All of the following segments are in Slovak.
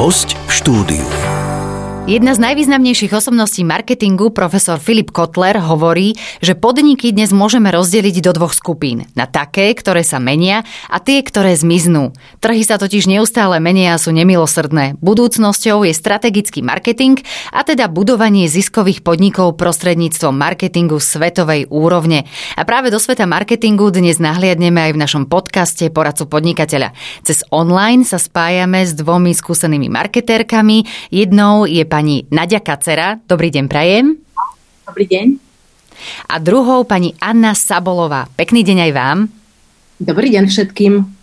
Host v štúdiu. Jedna z najvýznamnejších osobností marketingu, profesor Filip Kotler, hovorí, že podniky dnes môžeme rozdeliť do dvoch skupín. Na také, ktoré sa menia a tie, ktoré zmiznú. Trhy sa totiž neustále menia a sú nemilosrdné. Budúcnosťou je strategický marketing a teda budovanie ziskových podnikov prostredníctvom marketingu svetovej úrovne. A práve do sveta marketingu dnes nahliadneme aj v našom podcaste Poradcu podnikateľa. Cez online sa spájame s dvomi skúsenými marketérkami. Jednou je pani pani Nadia Kacera. Dobrý deň, prajem. Dobrý deň. A druhou pani Anna Sabolová. Pekný deň aj vám. Dobrý deň všetkým.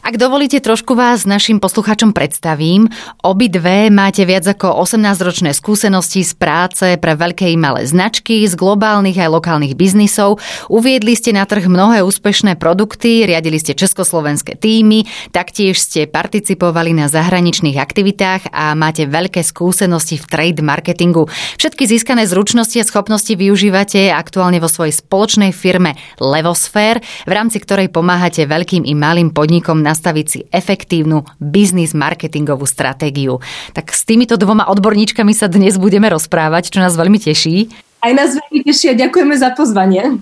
Ak dovolíte, trošku vás našim poslucháčom predstavím. Obidve máte viac ako 18-ročné skúsenosti z práce pre veľké i malé značky, z globálnych aj lokálnych biznisov. Uviedli ste na trh mnohé úspešné produkty, riadili ste československé týmy, taktiež ste participovali na zahraničných aktivitách a máte veľké skúsenosti v trade marketingu. Všetky získané zručnosti a schopnosti využívate aktuálne vo svojej spoločnej firme Levosfér, v rámci ktorej pomáhate veľkým i malým podnikom podnikom nastaviť si efektívnu biznis marketingovú stratégiu. Tak s týmito dvoma odborníčkami sa dnes budeme rozprávať, čo nás veľmi teší. Aj nás veľmi teší a ďakujeme za pozvanie.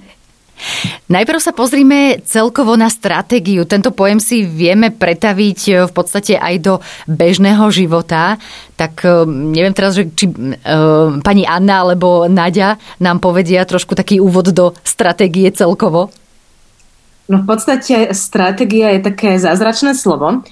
Najprv sa pozrime celkovo na stratégiu. Tento pojem si vieme pretaviť e, v podstate aj do bežného života. Tak e, neviem teraz, že či uh, pani Anna alebo Nadia nám povedia trošku taký úvod do stratégie celkovo. No v podstate stratégia je také zázračné slovo,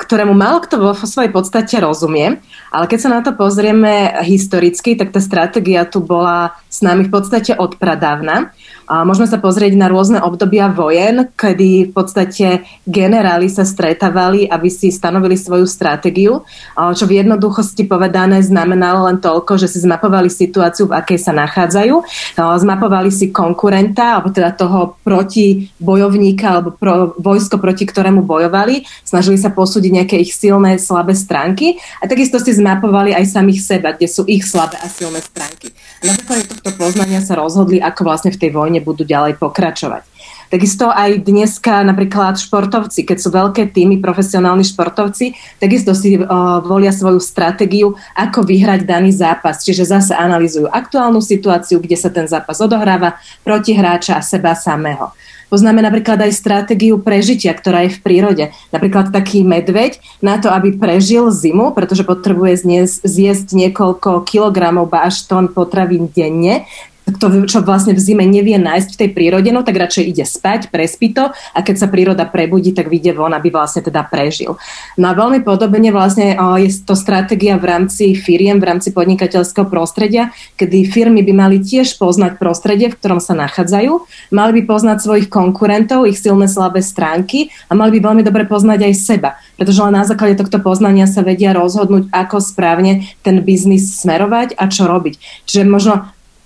ktorému málo kto vo svojej podstate rozumie, ale keď sa na to pozrieme historicky, tak tá stratégia tu bola s nami v podstate od pradávna. A môžeme sa pozrieť na rôzne obdobia vojen, kedy v podstate generáli sa stretávali, aby si stanovili svoju stratégiu, čo v jednoduchosti povedané znamenalo len toľko, že si zmapovali situáciu, v akej sa nachádzajú, zmapovali si konkurenta, alebo teda toho protibojovníka, alebo pro, vojsko, proti ktorému bojovali, snažili sa posúdiť nejaké ich silné, slabé stránky. A takisto si zmapovali aj samých seba, kde sú ich slabé a silné stránky. Na základe tohto poznania sa rozhodli, ako vlastne v tej vojne budú ďalej pokračovať. Takisto aj dneska napríklad športovci, keď sú veľké týmy, profesionálni športovci, takisto si uh, volia svoju stratégiu, ako vyhrať daný zápas. Čiže zase analizujú aktuálnu situáciu, kde sa ten zápas odohráva, proti hráča a seba samého. Poznáme napríklad aj stratégiu prežitia, ktorá je v prírode. Napríklad taký medveď na to, aby prežil zimu, pretože potrebuje zjesť niekoľko kilogramov až tón potravín denne, to, čo vlastne v zime nevie nájsť v tej prírode, no tak radšej ide spať, prespí to a keď sa príroda prebudí, tak vyjde von, aby vlastne teda prežil. No a veľmi podobne vlastne je to stratégia v rámci firiem, v rámci podnikateľského prostredia, kedy firmy by mali tiež poznať prostredie, v ktorom sa nachádzajú, mali by poznať svojich konkurentov, ich silné slabé stránky a mali by veľmi dobre poznať aj seba, pretože len na základe tohto poznania sa vedia rozhodnúť, ako správne ten biznis smerovať a čo robiť. Čiže možno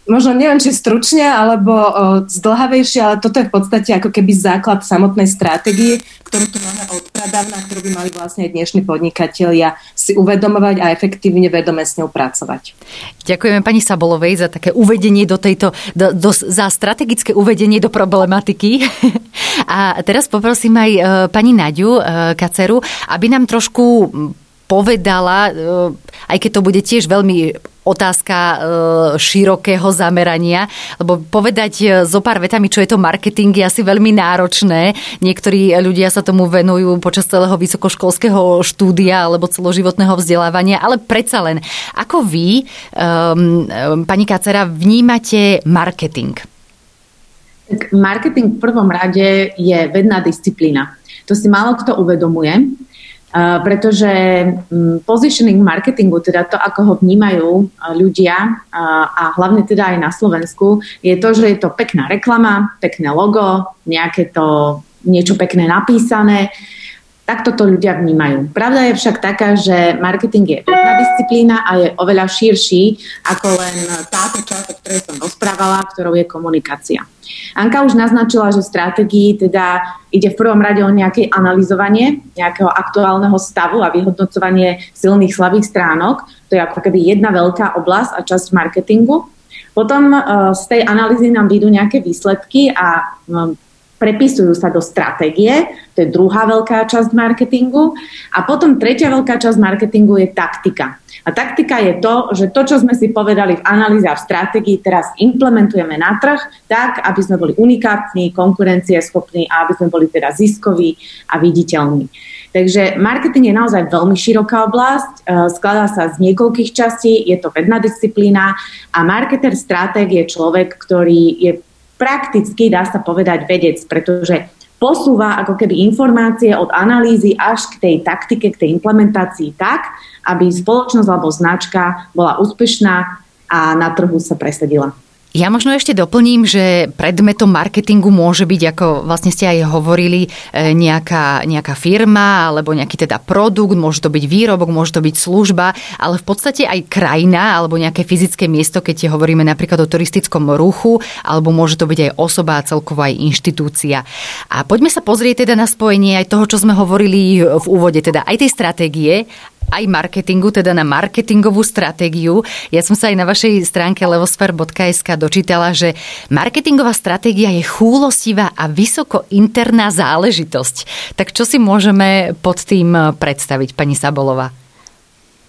možno neviem, či stručne alebo o, zdlhavejšie, ale toto je v podstate ako keby základ samotnej stratégie, ktorú tu máme od pradávna, ktorú by mali vlastne aj dnešní podnikatelia si uvedomovať a efektívne vedome s ňou pracovať. Ďakujeme pani Sabolovej za také uvedenie do tejto, do, do, za strategické uvedenie do problematiky. A teraz poprosím aj e, pani Naďu e, Kaceru, aby nám trošku povedala, e, aj keď to bude tiež veľmi otázka e, širokého zamerania, lebo povedať e, zo pár vetami, čo je to marketing, je asi veľmi náročné. Niektorí ľudia sa tomu venujú počas celého vysokoškolského štúdia alebo celoživotného vzdelávania, ale predsa len, ako vy, pani Kacera, vnímate marketing? Marketing v prvom rade je vedná disciplína. To si málo kto uvedomuje pretože mm, positioning marketingu, teda to, ako ho vnímajú ľudia a hlavne teda aj na Slovensku, je to, že je to pekná reklama, pekné logo, nejaké to niečo pekné napísané, Takto to ľudia vnímajú. Pravda je však taká, že marketing je pekná disciplína a je oveľa širší ako len táto časť, o ktorej som rozprávala, ktorou je komunikácia. Anka už naznačila, že stratégii teda ide v prvom rade o nejaké analyzovanie nejakého aktuálneho stavu a vyhodnocovanie silných, slabých stránok. To je ako keby jedna veľká oblasť a časť marketingu. Potom uh, z tej analýzy nám výjdu nejaké výsledky a um, prepisujú sa do stratégie, to je druhá veľká časť marketingu. A potom tretia veľká časť marketingu je taktika. A taktika je to, že to, čo sme si povedali v analýze a v stratégii, teraz implementujeme na trh tak, aby sme boli unikátni, konkurencieschopní a aby sme boli teda ziskoví a viditeľní. Takže marketing je naozaj veľmi široká oblasť, e, skladá sa z niekoľkých častí, je to vedná disciplína a marketer stratég je človek, ktorý je prakticky, dá sa povedať, vedec, pretože posúva ako keby informácie od analýzy až k tej taktike, k tej implementácii tak, aby spoločnosť alebo značka bola úspešná a na trhu sa presadila. Ja možno ešte doplním, že predmetom marketingu môže byť, ako vlastne ste aj hovorili, e, nejaká, nejaká firma alebo nejaký teda produkt, môže to byť výrobok, môže to byť služba, ale v podstate aj krajina alebo nejaké fyzické miesto, keď hovoríme napríklad o turistickom ruchu, alebo môže to byť aj osoba a celkovo aj inštitúcia. A poďme sa pozrieť teda na spojenie aj toho, čo sme hovorili v úvode, teda aj tej stratégie, aj marketingu, teda na marketingovú stratégiu. Ja som sa aj na vašej stránke levosfer.sk dočítala, že marketingová stratégia je chúlostivá a vysoko interná záležitosť. Tak čo si môžeme pod tým predstaviť, pani Sabolová?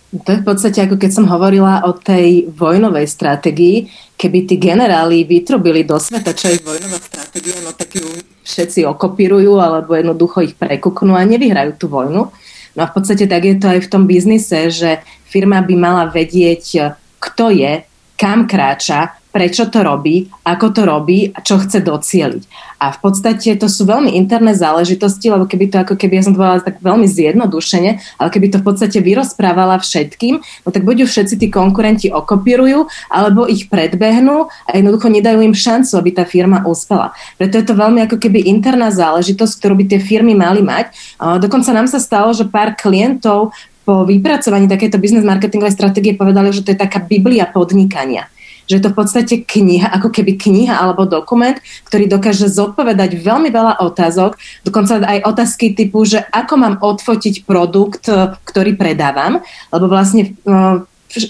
To je v podstate ako keď som hovorila o tej vojnovej stratégii. Keby tí generáli vytrubili do sveta, čo je vojnová stratégia, no tak ju všetci okopírujú alebo jednoducho ich prekuknú a nevyhrajú tú vojnu. No a v podstate tak je to aj v tom biznise, že firma by mala vedieť, kto je, kam kráča, prečo to robí, ako to robí a čo chce docieliť. A v podstate to sú veľmi interné záležitosti, lebo keby to ako keby, ja som to povedala tak veľmi zjednodušene, ale keby to v podstate vyrozprávala všetkým, no tak buď všetci tí konkurenti okopírujú, alebo ich predbehnú a jednoducho nedajú im šancu, aby tá firma uspela. Preto je to veľmi ako keby interná záležitosť, ktorú by tie firmy mali mať. Dokonca nám sa stalo, že pár klientov po vypracovaní takéto biznes marketingovej stratégie povedali, že to je taká biblia podnikania že je to v podstate kniha, ako keby kniha alebo dokument, ktorý dokáže zodpovedať veľmi veľa otázok, dokonca aj otázky typu, že ako mám odfotiť produkt, ktorý predávam, lebo vlastne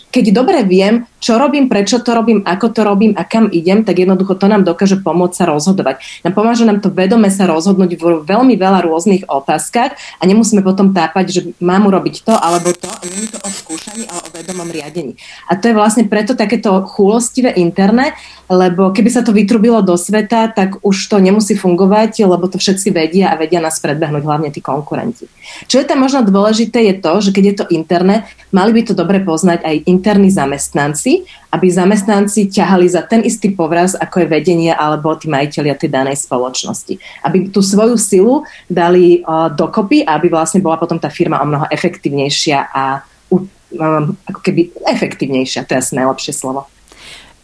keď dobre viem, čo robím, prečo to robím, ako to robím a kam idem, tak jednoducho to nám dokáže pomôcť sa rozhodovať. Nám pomáže nám to vedome sa rozhodnúť v veľmi veľa rôznych otázkach a nemusíme potom tápať, že mám urobiť to alebo to a nie je to o skúšaní, ale o vedomom riadení. A to je vlastne preto takéto chúlostivé interné, lebo keby sa to vytrubilo do sveta, tak už to nemusí fungovať, lebo to všetci vedia a vedia nás predbehnúť, hlavne tí konkurenti. Čo je tam možno dôležité je to, že keď je to interné, mali by to dobre poznať aj interní zamestnanci, aby zamestnanci ťahali za ten istý povraz, ako je vedenie alebo tí majiteľia tej danej spoločnosti. Aby tú svoju silu dali dokopy a aby vlastne bola potom tá firma o mnoho efektívnejšia a ako keby efektívnejšia, to je asi najlepšie slovo.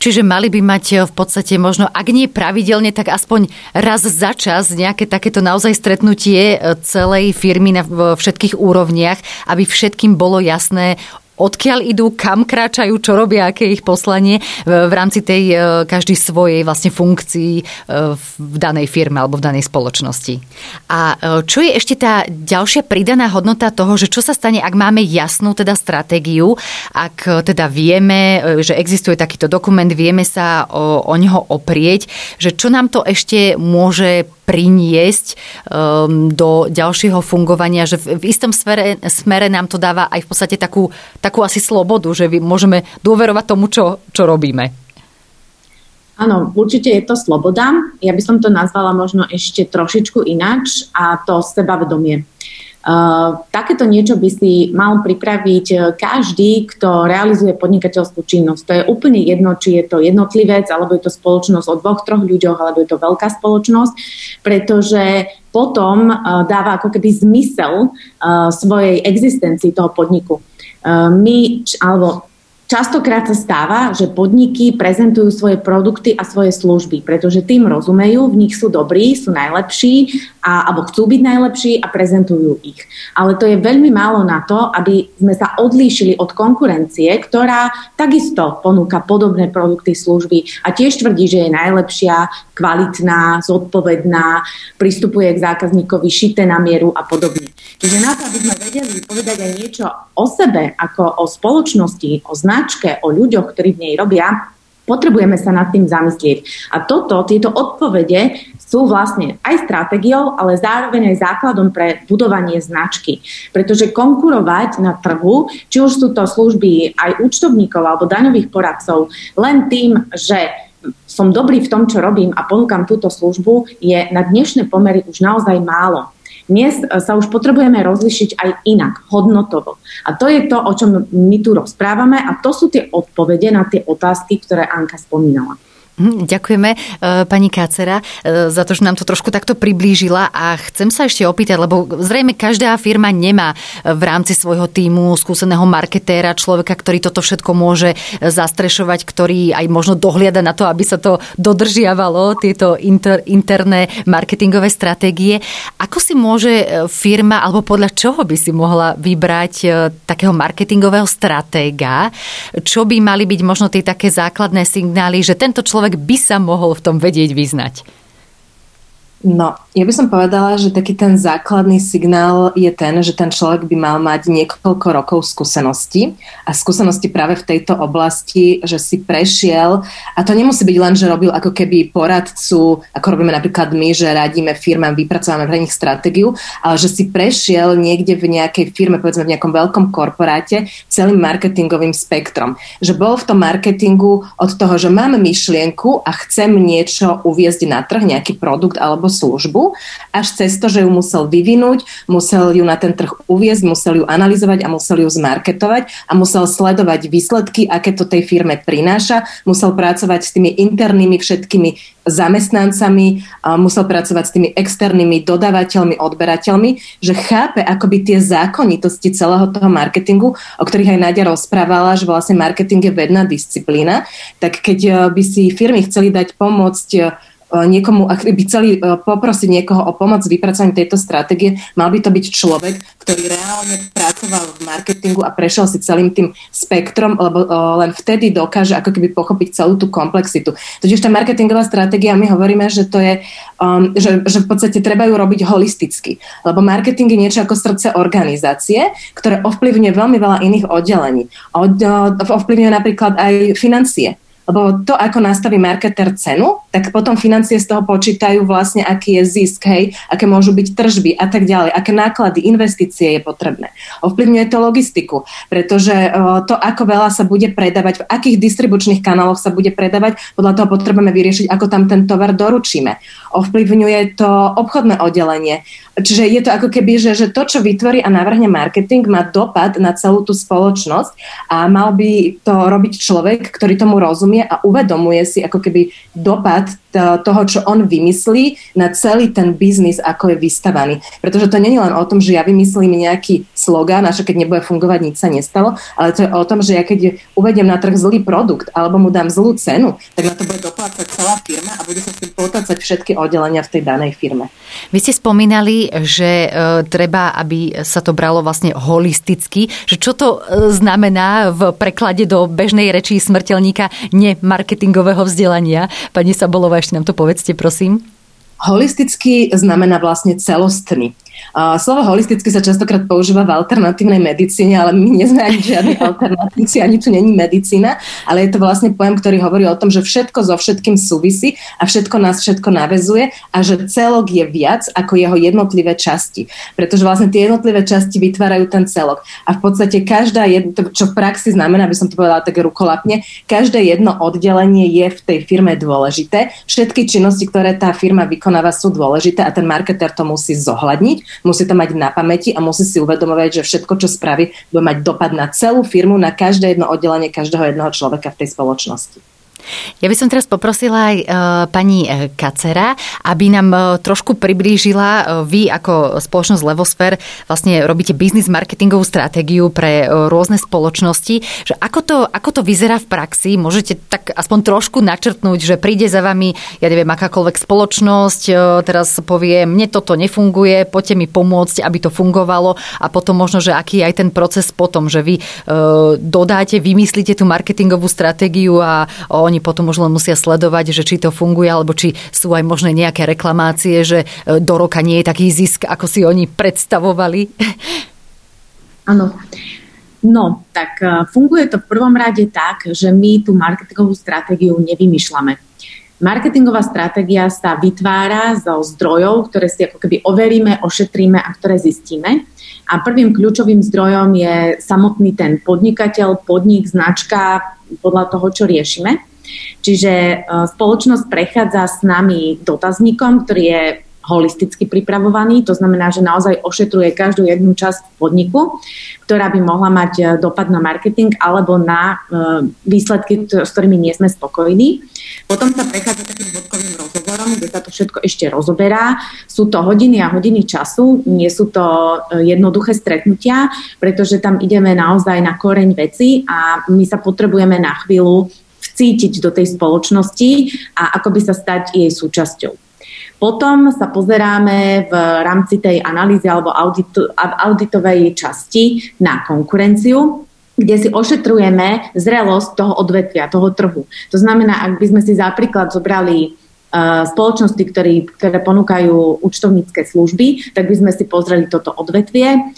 Čiže mali by mať eh, v podstate možno, ak nie pravidelne, tak aspoň raz za čas nejaké takéto naozaj stretnutie eh, celej firmy na všetkých úrovniach, aby všetkým bolo jasné, odkiaľ idú, kam kráčajú, čo robia, aké je ich poslanie v rámci tej e, každej svojej vlastne funkcii e, v danej firme alebo v danej spoločnosti. A e, čo je ešte tá ďalšia pridaná hodnota toho, že čo sa stane, ak máme jasnú teda stratégiu, ak teda vieme, že existuje takýto dokument, vieme sa o, o neho oprieť, že čo nám to ešte môže priniesť um, do ďalšieho fungovania, že v, v istom smere, smere nám to dáva aj v podstate takú, takú asi slobodu, že môžeme dôverovať tomu, čo, čo robíme. Áno, určite je to sloboda. Ja by som to nazvala možno ešte trošičku ináč a to sebavedomie. Uh, takéto niečo by si mal pripraviť uh, každý, kto realizuje podnikateľskú činnosť. To je úplne jedno, či je to jednotlivec, alebo je to spoločnosť o dvoch, troch ľuďoch, alebo je to veľká spoločnosť, pretože potom uh, dáva ako keby zmysel svojej existencii toho podniku. My, alebo Častokrát sa stáva, že podniky prezentujú svoje produkty a svoje služby, pretože tým rozumejú, v nich sú dobrí, sú najlepší a, alebo chcú byť najlepší a prezentujú ich. Ale to je veľmi málo na to, aby sme sa odlíšili od konkurencie, ktorá takisto ponúka podobné produkty, služby a tiež tvrdí, že je najlepšia, kvalitná, zodpovedná, pristupuje k zákazníkovi šité na mieru a podobne. Čiže na to, aby sme vedeli povedať aj niečo o sebe, ako o spoločnosti, o značke, o ľuďoch, ktorí v nej robia, Potrebujeme sa nad tým zamyslieť. A toto, tieto odpovede sú vlastne aj stratégiou, ale zároveň aj základom pre budovanie značky. Pretože konkurovať na trhu, či už sú to služby aj účtovníkov alebo daňových poradcov, len tým, že som dobrý v tom, čo robím a ponúkam túto službu, je na dnešné pomery už naozaj málo. Dnes e, sa už potrebujeme rozlišiť aj inak, hodnotovo. A to je to, o čom my tu rozprávame a to sú tie odpovede na tie otázky, ktoré Anka spomínala. Hm, ďakujeme e, pani Kácera e, za to, že nám to trošku takto priblížila a chcem sa ešte opýtať, lebo zrejme každá firma nemá v rámci svojho týmu skúseného marketéra, človeka, ktorý toto všetko môže zastrešovať, ktorý aj možno dohliada na to, aby sa to dodržiavalo, tieto inter, interné marketingové stratégie. Ako si môže e, firma, alebo podľa čoho by si mohla vybrať takého marketingového stratéga? Čo by mali byť možno tie také základné signály, že tento človek človek by sa mohol v tom vedieť vyznať? No, ja by som povedala, že taký ten základný signál je ten, že ten človek by mal mať niekoľko rokov skúsenosti a skúsenosti práve v tejto oblasti, že si prešiel a to nemusí byť len, že robil ako keby poradcu, ako robíme napríklad my, že radíme firmám, vypracovávame pre nich stratégiu, ale že si prešiel niekde v nejakej firme, povedzme v nejakom veľkom korporáte celým marketingovým spektrom. Že bol v tom marketingu od toho, že mám myšlienku a chcem niečo uviezť na trh, nejaký produkt alebo službu, až cez to, že ju musel vyvinúť, musel ju na ten trh uviezť, musel ju analyzovať a musel ju zmarketovať a musel sledovať výsledky, aké to tej firme prináša, musel pracovať s tými internými všetkými zamestnancami, musel pracovať s tými externými dodávateľmi, odberateľmi, že chápe akoby tie zákonitosti celého toho marketingu, o ktorých aj Nadia rozprávala, že vlastne marketing je vedná disciplína, tak keď e, by si firmy chceli dať pomôcť e, niekomu, ak by chceli e, poprosiť niekoho o pomoc s vypracovaním tejto stratégie, mal by to byť človek, ktorý reálne pracoval v marketingu a prešiel si celým tým spektrom, lebo e, len vtedy dokáže ako keby pochopiť celú tú komplexitu. Totiž tá marketingová stratégia, my hovoríme, že to je, um, že, že v podstate treba ju robiť holisticky, lebo marketing je niečo ako srdce organizácie, ktoré ovplyvňuje veľmi veľa iných oddelení. Od, ovplyvňuje napríklad aj financie lebo to, ako nastaví marketer cenu, tak potom financie z toho počítajú vlastne, aký je zisk, hej, aké môžu byť tržby a tak ďalej, aké náklady, investície je potrebné. Ovplyvňuje to logistiku, pretože to, ako veľa sa bude predávať, v akých distribučných kanáloch sa bude predávať, podľa toho potrebujeme vyriešiť, ako tam ten tovar doručíme. Ovplyvňuje to obchodné oddelenie. Čiže je to ako keby, že, že to, čo vytvorí a navrhne marketing, má dopad na celú tú spoločnosť a mal by to robiť človek, ktorý tomu rozumie a uvedomuje si ako keby dopad toho, čo on vymyslí na celý ten biznis, ako je vystavaný. Pretože to je len o tom, že ja vymyslím nejaký slogán a keď nebude fungovať, nič sa nestalo, ale to je o tom, že ja keď uvediem na trh zlý produkt alebo mu dám zlú cenu, tak na to bude doplácať celá firma a bude sa s tým potlácať všetky oddelenia v tej danej firme. Vy ste spomínali, že e, treba, aby sa to bralo vlastne holisticky, že čo to e, znamená v preklade do bežnej reči smrteľníka nemarketingového vzdelania. Pani Sabolová, ešte nám to povedzte, prosím. Holisticky znamená vlastne celostný. Slovo holisticky sa častokrát používa v alternatívnej medicíne, ale my nie sme ani žiadne alternatívci, ani tu není medicína, ale je to vlastne pojem, ktorý hovorí o tom, že všetko so všetkým súvisí a všetko nás všetko navezuje a že celok je viac ako jeho jednotlivé časti. Pretože vlastne tie jednotlivé časti vytvárajú ten celok. A v podstate každá, jedno, čo v praxi znamená, aby som to povedala tak rukolapne, každé jedno oddelenie je v tej firme dôležité. Všetky činnosti, ktoré tá firma vykonáva, sú dôležité a ten marketer to musí zohľadniť musí to mať na pamäti a musí si uvedomovať, že všetko, čo spraví, bude mať dopad na celú firmu, na každé jedno oddelenie každého jedného človeka v tej spoločnosti. Ja by som teraz poprosila aj e, pani e, Kacera, aby nám e, trošku priblížila vy ako spoločnosť Levosfér vlastne robíte biznis marketingovú stratégiu pre rôzne spoločnosti, že ako to, ako to vyzerá v praxi, môžete tak aspoň trošku načrtnúť, že príde za vami, ja neviem, akákoľvek spoločnosť, teraz povie, mne toto nefunguje, poďte mi pomôcť, aby to fungovalo. A potom možno, že aký je aj ten proces potom, že vy dodáte, vymyslíte tú marketingovú stratégiu a oni oni potom už len musia sledovať, že či to funguje, alebo či sú aj možné nejaké reklamácie, že e, do roka nie je taký zisk, ako si oni predstavovali. Áno. No, tak funguje to v prvom rade tak, že my tú marketingovú stratégiu nevymýšľame. Marketingová stratégia sa vytvára zo zdrojov, ktoré si ako keby overíme, ošetríme a ktoré zistíme. A prvým kľúčovým zdrojom je samotný ten podnikateľ, podnik, značka, podľa toho, čo riešime. Čiže e, spoločnosť prechádza s nami dotazníkom, ktorý je holisticky pripravovaný, to znamená, že naozaj ošetruje každú jednu časť podniku, ktorá by mohla mať e, dopad na marketing alebo na e, výsledky, s ktorými nie sme spokojní. Potom sa prechádza takým bodkovým rozhovorom, kde sa to všetko ešte rozoberá. Sú to hodiny a hodiny času, nie sú to jednoduché stretnutia, pretože tam ideme naozaj na koreň veci a my sa potrebujeme na chvíľu vcítiť do tej spoločnosti a ako by sa stať jej súčasťou. Potom sa pozeráme v rámci tej analýzy alebo audit, auditovej časti na konkurenciu, kde si ošetrujeme zrelosť toho odvetvia, toho trhu. To znamená, ak by sme si za príklad zobrali spoločnosti, ktorí, ktoré ponúkajú účtovnícke služby, tak by sme si pozreli toto odvetvie,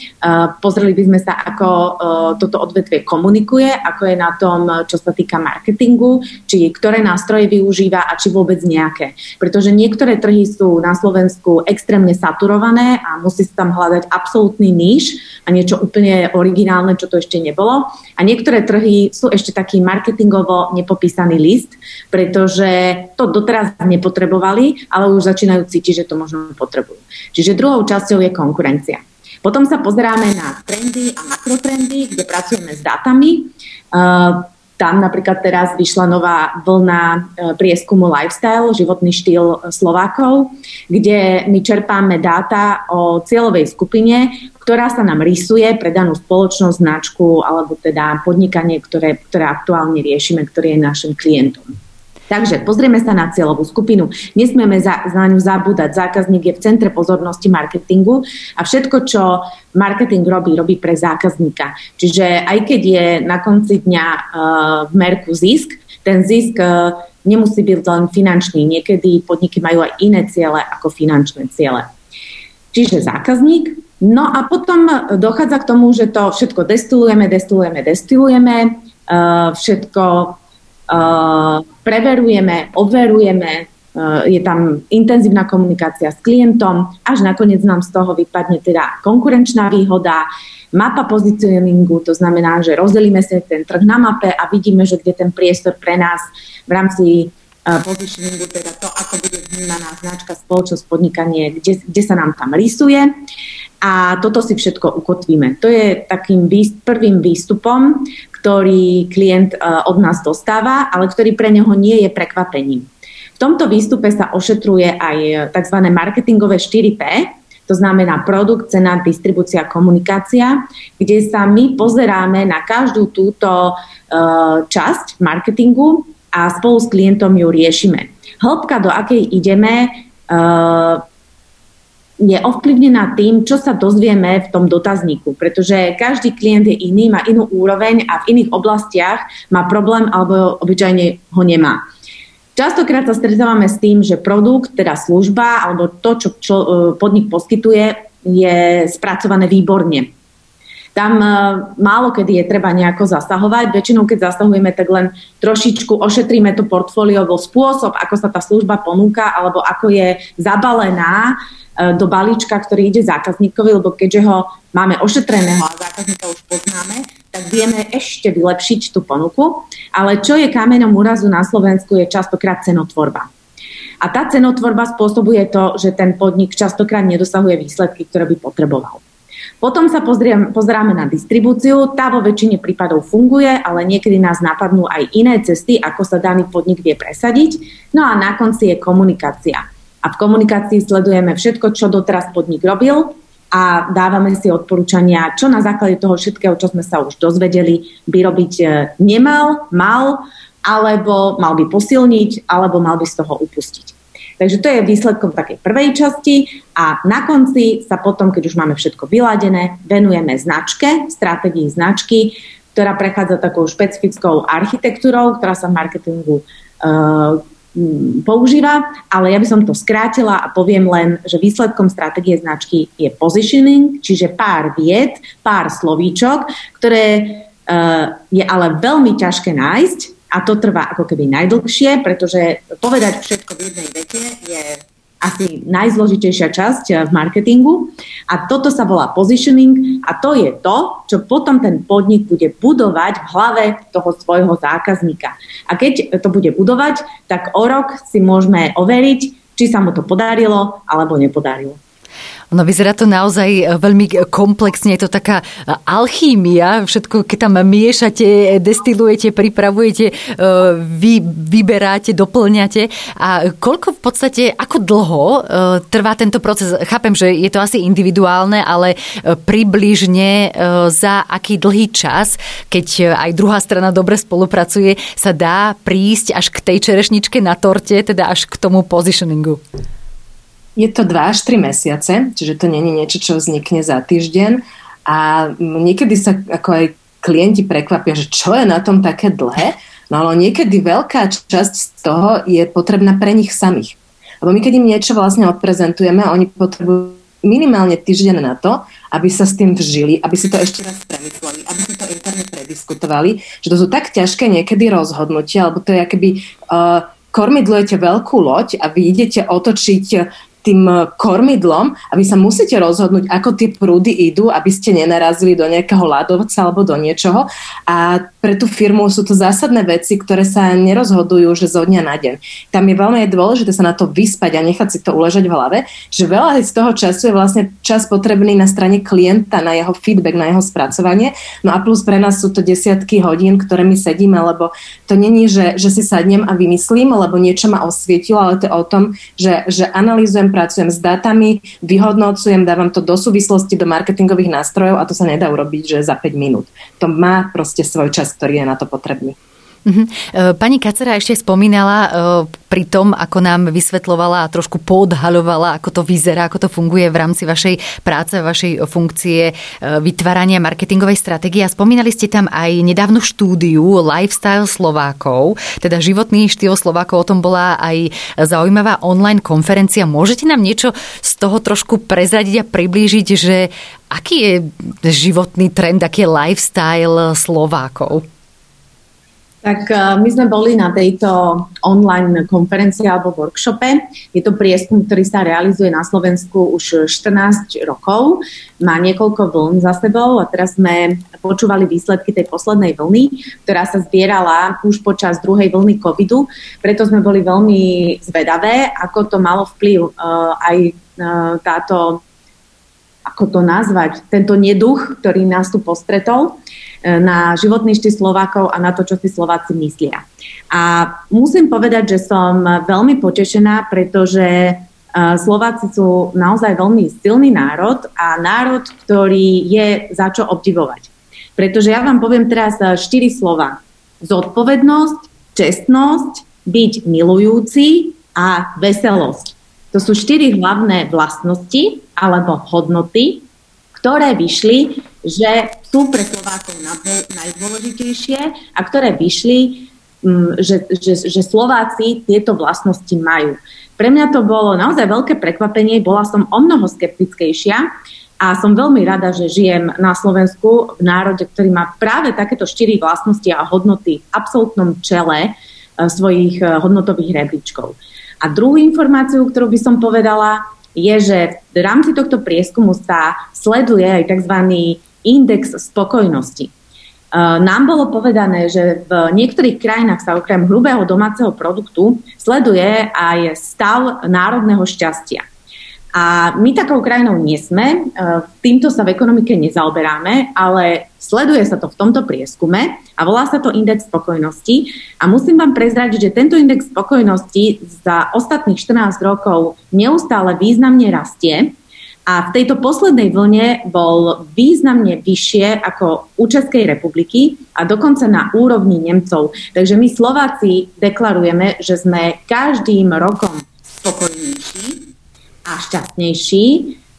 pozreli by sme sa, ako eh, toto odvetvie komunikuje, ako je na tom, čo sa týka marketingu, či ktoré nástroje využíva a či vôbec nejaké. Pretože niektoré trhy sú na Slovensku extrémne saturované a musí sa tam hľadať absolútny níž a niečo úplne originálne, čo to ešte nebolo. A niektoré trhy sú ešte taký marketingovo nepopísaný list, pretože to doteraz nepopísaný nepotrebovali, ale už začínajú cítiť, že to možno potrebujú. Čiže druhou časťou je konkurencia. Potom sa pozeráme na trendy a makrotrendy, kde pracujeme s dátami. Uh, tam napríklad teraz vyšla nová vlna uh, prieskumu lifestyle, životný štýl Slovákov, kde my čerpáme dáta o cieľovej skupine, ktorá sa nám rysuje pre danú spoločnosť, značku alebo teda podnikanie, ktoré, ktoré aktuálne riešime, ktoré je našim klientom. Takže pozrieme sa na cieľovú skupinu. Nesmieme za, za ňu zabúdať. Zákazník je v centre pozornosti marketingu a všetko, čo marketing robí, robí pre zákazníka. Čiže aj keď je na konci dňa uh, v merku zisk, ten zisk uh, nemusí byť len finančný. Niekedy podniky majú aj iné ciele ako finančné ciele. Čiže zákazník. No a potom dochádza k tomu, že to všetko destilujeme, destilujeme, destilujeme, uh, všetko preverujeme, overujeme, uh, je tam intenzívna komunikácia s klientom, až nakoniec nám z toho vypadne teda konkurenčná výhoda, mapa pozicioningu, to znamená, že rozdelíme si ten trh na mape a vidíme, že kde ten priestor pre nás v rámci uh, positioningu, teda to, ako bude vnímaná značka, spoločnosť, podnikanie, kde, kde sa nám tam rysuje. A toto si všetko ukotvíme. To je takým prvým výstupom, ktorý klient e, od nás dostáva, ale ktorý pre neho nie je prekvapením. V tomto výstupe sa ošetruje aj tzv. marketingové 4P, to znamená produkt, cena, distribúcia, komunikácia, kde sa my pozeráme na každú túto uh, časť marketingu a spolu s klientom ju riešime. Hĺbka, do akej ideme, uh, je ovplyvnená tým, čo sa dozvieme v tom dotazníku, pretože každý klient je iný, má inú úroveň a v iných oblastiach má problém alebo obyčajne ho nemá. Častokrát sa stretávame s tým, že produkt, teda služba alebo to, čo, čo podnik poskytuje, je spracované výborne. Tam e, málo kedy je treba nejako zasahovať. Väčšinou, keď zasahujeme, tak len trošičku ošetríme to portfóliový spôsob, ako sa tá služba ponúka alebo ako je zabalená E, do balíčka, ktorý ide zákazníkovi, lebo keďže ho máme ošetreného a zákazníka už poznáme, tak vieme ešte vylepšiť tú ponuku. Ale čo je kameňom úrazu na Slovensku je častokrát cenotvorba. A tá cenotvorba spôsobuje to, že ten podnik častokrát nedosahuje výsledky, ktoré by potreboval. Potom sa pozriem, pozeráme na distribúciu, tá vo väčšine prípadov funguje, ale niekedy nás napadnú aj iné cesty, ako sa daný podnik vie presadiť. No a na konci je komunikácia a v komunikácii sledujeme všetko, čo doteraz podnik robil a dávame si odporúčania, čo na základe toho všetkého, čo sme sa už dozvedeli, by robiť e, nemal, mal, alebo mal by posilniť, alebo mal by z toho upustiť. Takže to je výsledkom takej prvej časti a na konci sa potom, keď už máme všetko vyladené, venujeme značke, stratégii značky, ktorá prechádza takou špecifickou architektúrou, ktorá sa v marketingu uh, používa, ale ja by som to skrátila a poviem len, že výsledkom stratégie značky je positioning, čiže pár vied, pár slovíčok, ktoré uh, je ale veľmi ťažké nájsť a to trvá ako keby najdlhšie, pretože povedať všetko v jednej vete je asi najzložitejšia časť eh, v marketingu. A toto sa volá positioning a to je to, čo potom ten podnik bude budovať v hlave toho svojho zákazníka. A keď to bude budovať, tak o rok si môžeme overiť, či sa mu to podarilo alebo nepodarilo. No vyzerá to naozaj e, veľmi komplexne, je to taká e, alchímia, všetko, keď tam miešate, destilujete, pripravujete, e, vy, vyberáte, doplňate. A koľko v podstate, ako dlho trvá tento proces? Chápem, že je to asi individuálne, ale približne za aký dlhý čas, keď aj druhá strana dobre spolupracuje, sa dá prísť až k tej čerešničke na torte, teda až k tomu positioningu? Je to 2 až 3 mesiace, čiže to není niečo, čo vznikne za týždeň a niekedy sa ako aj klienti prekvapia, že čo je na tom také dlhé, no ale niekedy veľká časť z toho je potrebná pre nich samých. Lebo my keď im niečo vlastne odprezentujeme, oni potrebujú minimálne týždeň na to, aby sa s tým vžili, aby si to ešte raz premysleli, aby si to interne prediskutovali, že to sú tak ťažké niekedy rozhodnutia, alebo to je akoby uh, kormidlujete veľkú loď a vy idete otočiť tým e, kormidlom a vy sa musíte rozhodnúť, ako tie prúdy idú, aby ste nenarazili do nejakého ľadovca alebo do niečoho. A pre tú firmu sú to zásadné veci, ktoré sa nerozhodujú že zo dňa na deň. Tam je veľmi dôležité sa na to vyspať a nechať si to uležať v hlave, že veľa z toho času je vlastne čas potrebný na strane klienta, na jeho feedback, na jeho spracovanie. No a plus pre nás sú to desiatky hodín, ktoré my sedíme, lebo to není, že, že si sadnem a vymyslím, lebo niečo ma osvietilo, ale to je o tom, že, že analýzujem pracujem s datami, vyhodnocujem, dávam to do súvislosti, do marketingových nástrojov a to sa nedá urobiť, že za 5 minút. To má proste svoj čas, ktorý je na to potrebný. Mhm. E, pani Kacera ešte spomínala e, pri tom, ako nám vysvetlovala a trošku podhaľovala, ako to vyzerá, ako to funguje v rámci vašej práce, vašej funkcie e, vytvárania marketingovej stratégie. A spomínali ste tam aj nedávnu štúdiu Lifestyle Slovákov, teda životný štýl Slovákov. O tom bola aj zaujímavá online konferencia. Môžete nám niečo z toho trošku prezradiť a priblížiť, že aký je životný trend, aký je lifestyle Slovákov? Tak e, my sme boli na tejto online konferencii alebo workshope. Je to prieskum, ktorý sa realizuje na Slovensku už 14 rokov. Má niekoľko vln za sebou a teraz sme počúvali výsledky tej poslednej vlny, ktorá sa zbierala už počas druhej vlny covidu. Preto sme boli veľmi zvedavé, ako to malo vplyv uh, aj uh, táto ako to nazvať, tento neduch, ktorý nás tu postretol na životný štýl Slovákov a na to, čo si Slováci myslia. A musím povedať, že som veľmi potešená, pretože e, Slováci sú naozaj veľmi silný národ a národ, ktorý je za čo obdivovať. Pretože ja vám poviem teraz e, štyri slova. Zodpovednosť, čestnosť, byť milujúci a veselosť. To sú štyri hlavné vlastnosti alebo hodnoty, ktoré vyšli že sú pre Slovákov najdôležitejšie a ktoré vyšli, mm, že, že, že Slováci tieto vlastnosti majú. Pre mňa to bolo naozaj veľké prekvapenie, bola som o mnoho skeptickejšia a som veľmi rada, že žijem na Slovensku v národe, ktorý má práve takéto štyri vlastnosti a hodnoty v absolútnom čele e, svojich e, hodnotových rebríčkov. A druhú informáciu, ktorú by som povedala, je, že v rámci tohto prieskumu sa sleduje aj tzv index spokojnosti. E, nám bolo povedané, že v niektorých krajinách sa okrem hrubého domáceho produktu sleduje aj stav národného šťastia. A my takou krajinou nie sme, e, týmto sa v ekonomike nezaoberáme, ale sleduje sa to v tomto prieskume a volá sa to index spokojnosti. A musím vám prezrať, že tento index spokojnosti za ostatných 14 rokov neustále významne rastie a v tejto poslednej vlne bol významne vyššie ako u Českej republiky a dokonca na úrovni Nemcov. Takže my Slováci deklarujeme, že sme každým rokom spokojnejší a šťastnejší,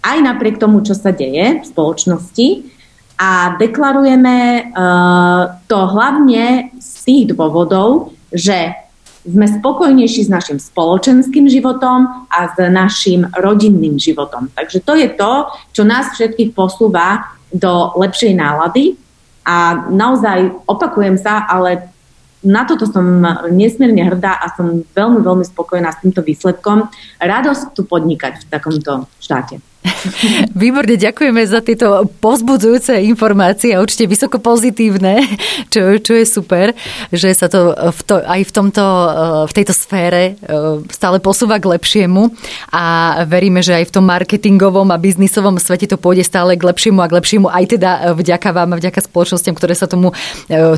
aj napriek tomu, čo sa deje v spoločnosti. A deklarujeme uh, to hlavne z tých dôvodov, že sme spokojnejší s našim spoločenským životom a s našim rodinným životom. Takže to je to, čo nás všetkých posúva do lepšej nálady a naozaj opakujem sa, ale na toto som nesmierne hrdá a som veľmi, veľmi spokojná s týmto výsledkom. Radosť tu podnikať v takomto štáte. Výborne, ďakujeme za tieto pozbudzujúce informácie a určite vysoko pozitívne, čo, čo je super, že sa to, v to aj v, tomto, v tejto sfére e, stále posúva k lepšiemu a veríme, že aj v tom marketingovom a biznisovom svete to pôjde stále k lepšiemu a k lepšiemu aj teda vďaka vám a vďaka spoločnostiam, ktoré sa tomu,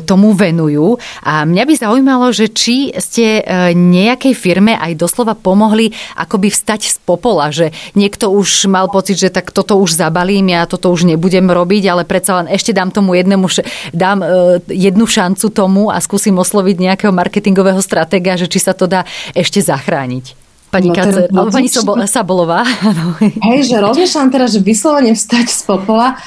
tomu venujú. A mňa by zaujímalo, že či ste nejakej firme aj doslova pomohli akoby vstať z popola, že niekto už mal pocit, že tak toto už zabalím, ja toto už nebudem robiť, ale predsa len ešte dám tomu jednému, dám uh, jednu šancu tomu a skúsim osloviť nejakého marketingového stratéga, že či sa to dá ešte zachrániť. Pani no, Kace, alebo pani Sabolová. Hej, že rozmýšľam teraz, že vyslovene vstať z popola.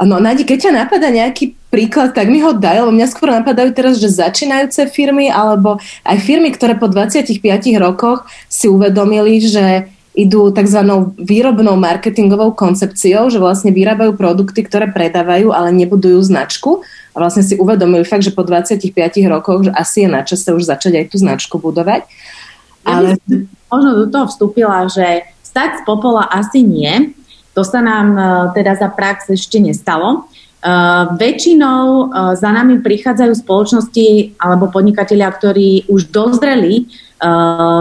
No, Nadi, keď ťa napadá nejaký príklad, tak mi ho daj, lebo mňa skôr napadajú teraz, že začínajúce firmy, alebo aj firmy, ktoré po 25 rokoch si uvedomili, že idú tzv. výrobnou marketingovou koncepciou, že vlastne vyrábajú produkty, ktoré predávajú, ale nebudujú značku. A vlastne si uvedomili fakt, že po 25 rokoch že asi je na čase už začať aj tú značku budovať. Ale... Ja možno do toho vstúpila, že stať z popola asi nie. To sa nám e, teda za prax ešte nestalo. Uh, väčšinou uh, za nami prichádzajú spoločnosti alebo podnikatelia, ktorí už dozreli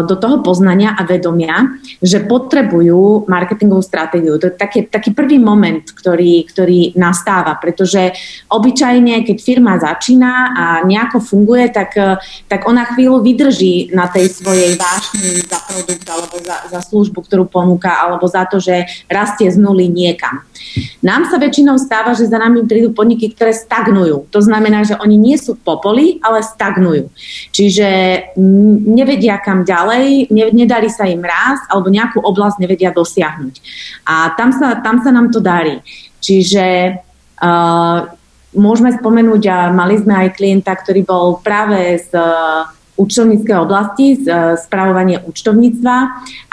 do toho poznania a vedomia, že potrebujú marketingovú stratégiu. To je taký, taký prvý moment, ktorý, ktorý nastáva, pretože obyčajne, keď firma začína a nejako funguje, tak, eh, tak ona chvíľu vydrží na tej svojej vášni za produkt alebo za, za službu, ktorú ponúka, alebo za to, že rastie z nuly niekam. Nám sa väčšinou stáva, že za nami prídu podniky, ktoré stagnujú. To znamená, že oni nie sú popoli, ale stagnujú. Čiže nevedia kam ďalej, ne, nedarí sa im raz, alebo nejakú oblasť nevedia dosiahnuť. A tam sa, tam sa nám to darí. Čiže uh, môžeme spomenúť, a mali sme aj klienta, ktorý bol práve z účtovníckej oblasti, spravovanie účtovníctva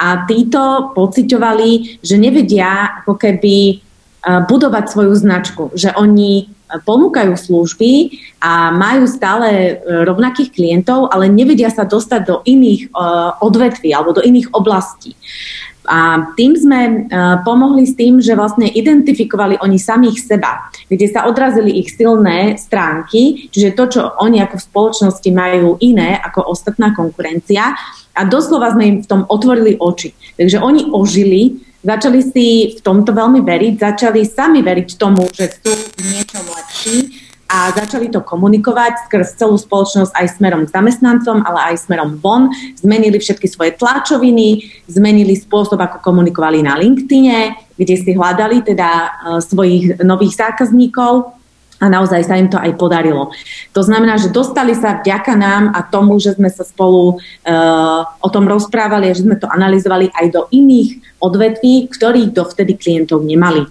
a títo pociťovali, že nevedia ako keby budovať svoju značku, že oni ponúkajú služby a majú stále e, rovnakých klientov, ale nevedia sa dostať do iných e, odvetví alebo do iných oblastí. A tým sme e, pomohli s tým, že vlastne identifikovali oni samých seba, kde sa odrazili ich silné stránky, čiže to, čo oni ako v spoločnosti majú iné ako ostatná konkurencia a doslova sme im v tom otvorili oči. Takže oni ožili, Začali si v tomto veľmi veriť, začali sami veriť tomu, že sú v niečom lepší a začali to komunikovať skrz celú spoločnosť aj smerom k zamestnancom, ale aj smerom von. Zmenili všetky svoje tlačoviny, zmenili spôsob, ako komunikovali na LinkedIne, kde si hľadali teda uh, svojich nových zákazníkov a naozaj sa im to aj podarilo. To znamená, že dostali sa vďaka nám a tomu, že sme sa spolu uh, o tom rozprávali a že sme to analyzovali aj do iných odvetví, ktorých dovtedy klientov nemali.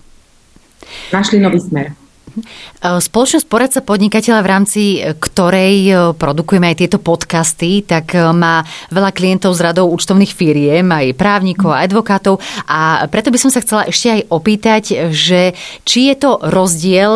Našli nový smer. Eh, spoločnosť Poradca podnikateľa, v rámci eh, ktorej eh, produkujeme aj tieto podcasty, tak má veľa klientov z radou účtovných firiem, aj právnikov, aj advokátov a preto by som sa chcela ešte aj opýtať, že či je to rozdiel,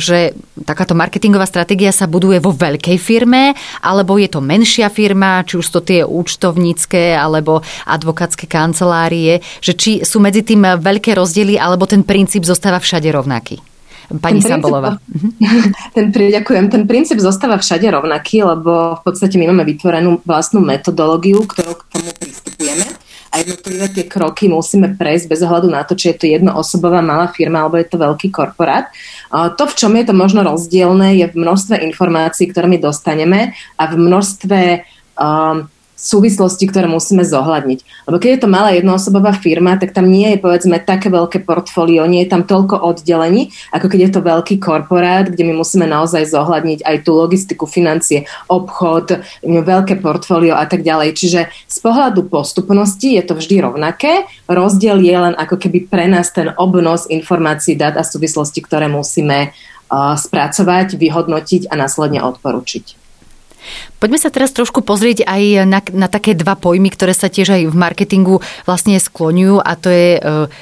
že takáto marketingová stratégia sa buduje vo veľkej firme, alebo je to menšia firma, či už to tie účtovnícke alebo advokátske kancelárie, že či sú medzi tým veľké rozdiely, alebo ten princíp zostáva všade rovnaký. Pani ten Sabolová. Ten, ďakujem. Ten princíp zostáva všade rovnaký, lebo v podstate my máme vytvorenú vlastnú metodológiu, ktorou k tomu pristupujeme a jednotlivé tie kroky musíme prejsť bez ohľadu na to, či je to jednoosobová malá firma alebo je to veľký korporát. To, v čom je to možno rozdielne, je v množstve informácií, ktoré my dostaneme a v množstve um, súvislosti, ktoré musíme zohľadniť. Lebo keď je to malá jednoosobová firma, tak tam nie je povedzme také veľké portfólio, nie je tam toľko oddelení, ako keď je to veľký korporát, kde my musíme naozaj zohľadniť aj tú logistiku, financie, obchod, veľké portfólio a tak ďalej. Čiže z pohľadu postupnosti je to vždy rovnaké. Rozdiel je len ako keby pre nás ten obnos informácií, dát a súvislosti, ktoré musíme uh, spracovať, vyhodnotiť a následne odporučiť. Poďme sa teraz trošku pozrieť aj na, na také dva pojmy, ktoré sa tiež aj v marketingu vlastne skloňujú a to je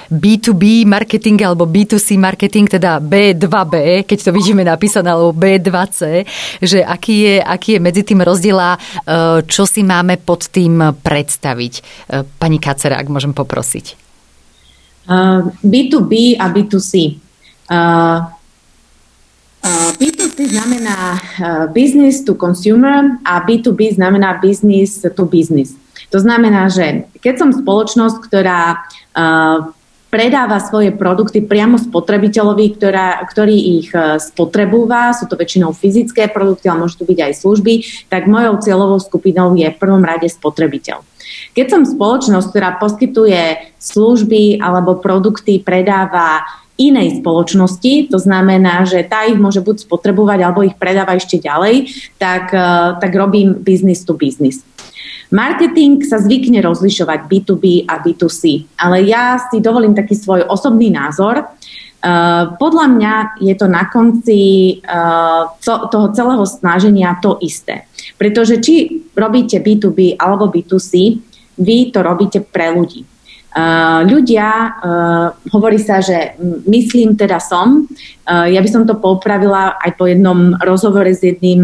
B2B e, marketing alebo B2C marketing, teda B2B, keď to vidíme napísané, alebo B2C, že aký je, aký je medzi tým rozdiel a e, čo si máme pod tým predstaviť. E, pani Kacera, ak môžem poprosiť. Uh, B2B a B2C. Uh, B2C znamená business to consumer a B2B znamená business to business. To znamená, že keď som spoločnosť, ktorá predáva svoje produkty priamo spotrebiteľovi, ktorá, ktorý ich spotrebúva, sú to väčšinou fyzické produkty, ale môžu to byť aj služby, tak mojou cieľovou skupinou je v prvom rade spotrebiteľ. Keď som spoločnosť, ktorá poskytuje služby alebo produkty, predáva inej spoločnosti, to znamená, že tá ich môže buď spotrebovať alebo ich predáva ešte ďalej, tak, eh, tak robím business to business. Marketing sa zvykne rozlišovať B2B a B2C, ale ja si dovolím taký svoj osobný názor. Uh, podľa mňa je to na konci to, toho celého snaženia to isté. Pretože či robíte B2B alebo B2C, vy to robíte pre ľudí. Ľudia, hovorí sa, že myslím teda som, ja by som to popravila aj po jednom rozhovore s jedným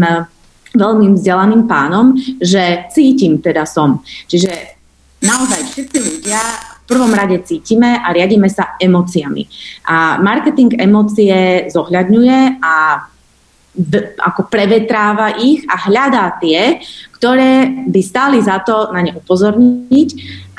veľmi vzdelaným pánom, že cítim teda som. Čiže naozaj všetci ľudia v prvom rade cítime a riadíme sa emóciami. A marketing emócie zohľadňuje a ako prevetráva ich a hľadá tie, ktoré by stáli za to na ne upozorniť,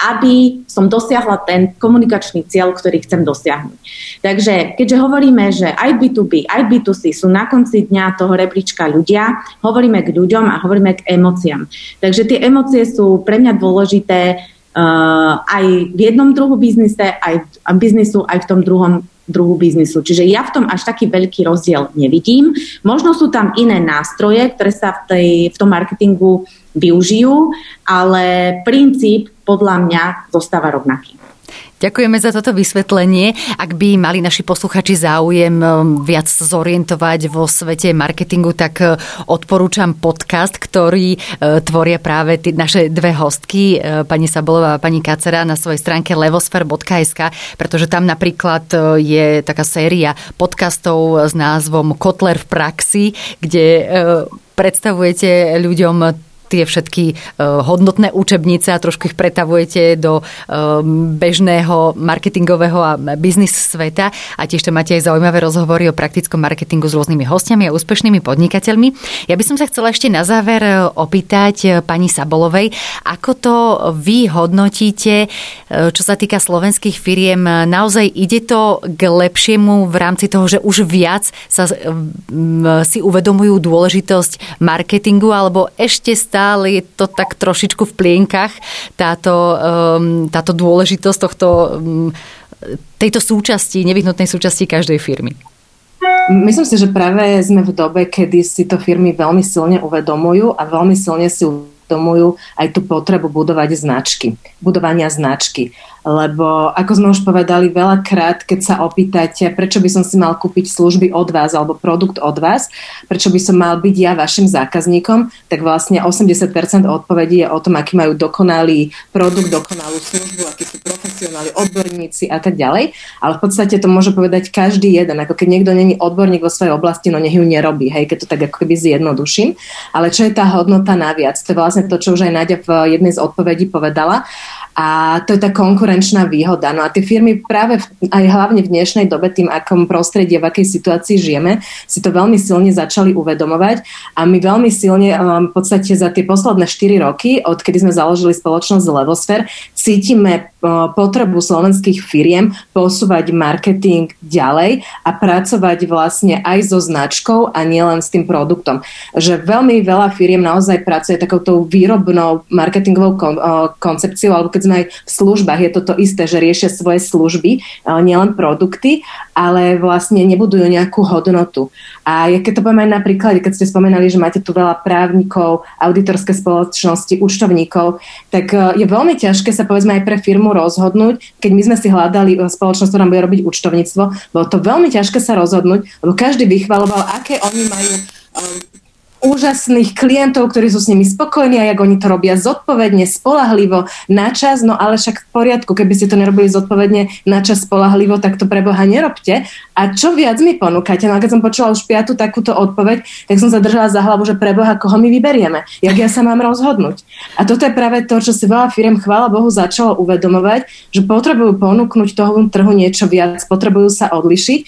aby som dosiahla ten komunikačný cieľ, ktorý chcem dosiahnuť. Takže keďže hovoríme, že aj B2B, aj B2C sú na konci dňa toho rebríčka ľudia, hovoríme k ľuďom a hovoríme k emóciám. Takže tie emócie sú pre mňa dôležité uh, aj v jednom druhu biznise, aj v biznisu, aj v tom druhom druhu biznisu. Čiže ja v tom až taký veľký rozdiel nevidím. Možno sú tam iné nástroje, ktoré sa v, tej, v tom marketingu využijú, ale princíp podľa mňa zostáva rovnaký. Ďakujeme za toto vysvetlenie. Ak by mali naši posluchači záujem um, viac zorientovať vo svete marketingu, tak uh, odporúčam podcast, ktorý uh, tvoria práve tí, naše dve hostky, uh, pani Sabolová a pani Kacera na svojej stránke levosfer.sk, pretože tam napríklad je taká séria podcastov s názvom Kotler v praxi, kde predstavujete ľuďom tie všetky e, hodnotné učebnice a trošku ich pretavujete do e, bežného marketingového a biznis sveta a tiež tam máte aj zaujímavé rozhovory o praktickom marketingu s rôznymi hostiami a úspešnými podnikateľmi. Ja by som sa chcela ešte na záver e, opýtať pani Sabolovej, ako to vy hodnotíte, čo sa týka slovenských firiem. Naozaj ide to k lepšiemu v rámci toho, že už viac sa si uvedomujú dôležitosť marketingu alebo ešte stále stále je to tak trošičku v plienkach, táto, um, táto dôležitosť tohto, um, tejto súčasti, nevyhnutnej súčasti každej firmy. Myslím si, že práve sme v dobe, kedy si to firmy veľmi silne uvedomujú a veľmi silne si uvedomujú aj tú potrebu budovať značky, budovania značky lebo ako sme už povedali veľakrát, keď sa opýtate, prečo by som si mal kúpiť služby od vás alebo produkt od vás, prečo by som mal byť ja vašim zákazníkom, tak vlastne 80% odpovedí je o tom, aký majú dokonalý produkt, dokonalú službu, akí sú profesionáli, odborníci a tak ďalej. Ale v podstate to môže povedať každý jeden. Ako keď niekto není odborník vo svojej oblasti, no nech ju nerobí, hej, keď to tak ako keby zjednoduším. Ale čo je tá hodnota naviac? To je vlastne to, čo už aj Nadia v jednej z odpovedí povedala. A to je tá konkurenčná výhoda. No a tie firmy práve v, aj hlavne v dnešnej dobe, tým akom prostredí, v akej situácii žijeme, si to veľmi silne začali uvedomovať a my veľmi silne um, v podstate za tie posledné 4 roky, odkedy sme založili spoločnosť Levosfer, cítime potrebu slovenských firiem posúvať marketing ďalej a pracovať vlastne aj so značkou a nielen s tým produktom. Že veľmi veľa firiem naozaj pracuje takouto výrobnou marketingovou kon, koncepciou, alebo keď sme aj v službách, je to to isté, že riešia svoje služby, nielen produkty, ale vlastne nebudujú nejakú hodnotu. A keď to poviem aj napríklad, keď ste spomenali, že máte tu veľa právnikov, auditorské spoločnosti, účtovníkov, tak je veľmi ťažké sa povedzme aj pre firmu rozhodnúť, keď my sme si hľadali e, spoločnosť, ktorá bude robiť účtovníctvo, bolo to veľmi ťažké sa rozhodnúť, lebo každý vychvaloval, aké oni majú um, úžasných klientov, ktorí sú s nimi spokojní a jak oni to robia zodpovedne, spolahlivo, na čas, no ale však v poriadku, keby ste to nerobili zodpovedne, na čas, spolahlivo, tak to pre Boha nerobte. A čo viac mi ponúkate? No a keď som počula už piatu takúto odpoveď, tak som sa držala za hlavu, že pre Boha, koho my vyberieme, jak ja sa mám rozhodnúť. A toto je práve to, čo si veľa firiem, chvála Bohu, začalo uvedomovať, že potrebujú ponúknuť toho trhu niečo viac, potrebujú sa odlišiť.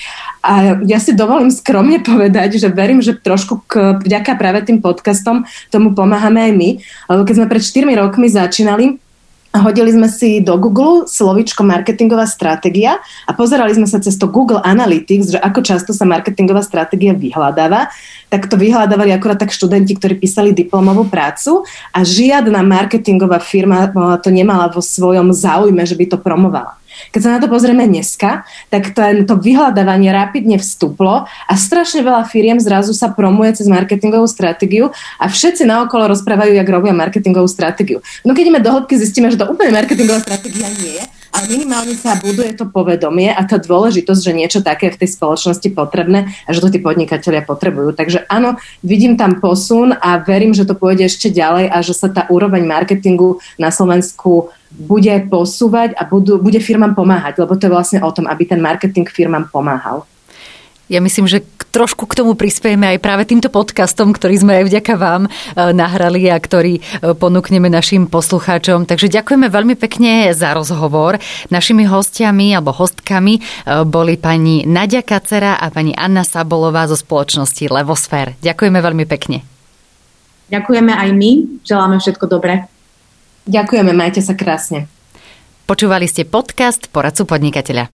A ja si dovolím skromne povedať, že verím, že trošku k, vďaka práve tým podcastom tomu pomáhame aj my. Lebo keď sme pred 4 rokmi začínali, hodili sme si do Google slovičko marketingová stratégia a pozerali sme sa cez to Google Analytics, že ako často sa marketingová stratégia vyhľadáva, tak to vyhľadávali akurát tak študenti, ktorí písali diplomovú prácu a žiadna marketingová firma to nemala vo svojom záujme, že by to promovala. Keď sa na to pozrieme dneska, tak to vyhľadávanie rapidne vstuplo a strašne veľa firiem zrazu sa promuje cez marketingovú stratégiu a všetci naokolo rozprávajú, jak robia marketingovú stratégiu. No keď ideme do hĺbky, zistíme, že to úplne marketingová stratégia nie je, ale minimálne sa buduje to povedomie a tá dôležitosť, že niečo také v tej spoločnosti potrebné a že to tí podnikatelia potrebujú. Takže áno, vidím tam posun a verím, že to pôjde ešte ďalej a že sa tá úroveň marketingu na Slovensku bude posúvať a budú, bude firmám pomáhať, lebo to je vlastne o tom, aby ten marketing firmám pomáhal. Ja myslím, že trošku k tomu prispiejeme aj práve týmto podcastom, ktorý sme aj vďaka vám e, nahrali a ktorý e, ponúkneme našim poslucháčom. Takže ďakujeme veľmi pekne za rozhovor. Našimi hostiami alebo hostkami e, boli pani Nadia Kacera a pani Anna Sabolová zo spoločnosti Levosfér. Ďakujeme veľmi pekne. Ďakujeme aj my. Želáme všetko dobré. Ďakujeme, majte sa krásne. Počúvali ste podcast Poradcu podnikateľa.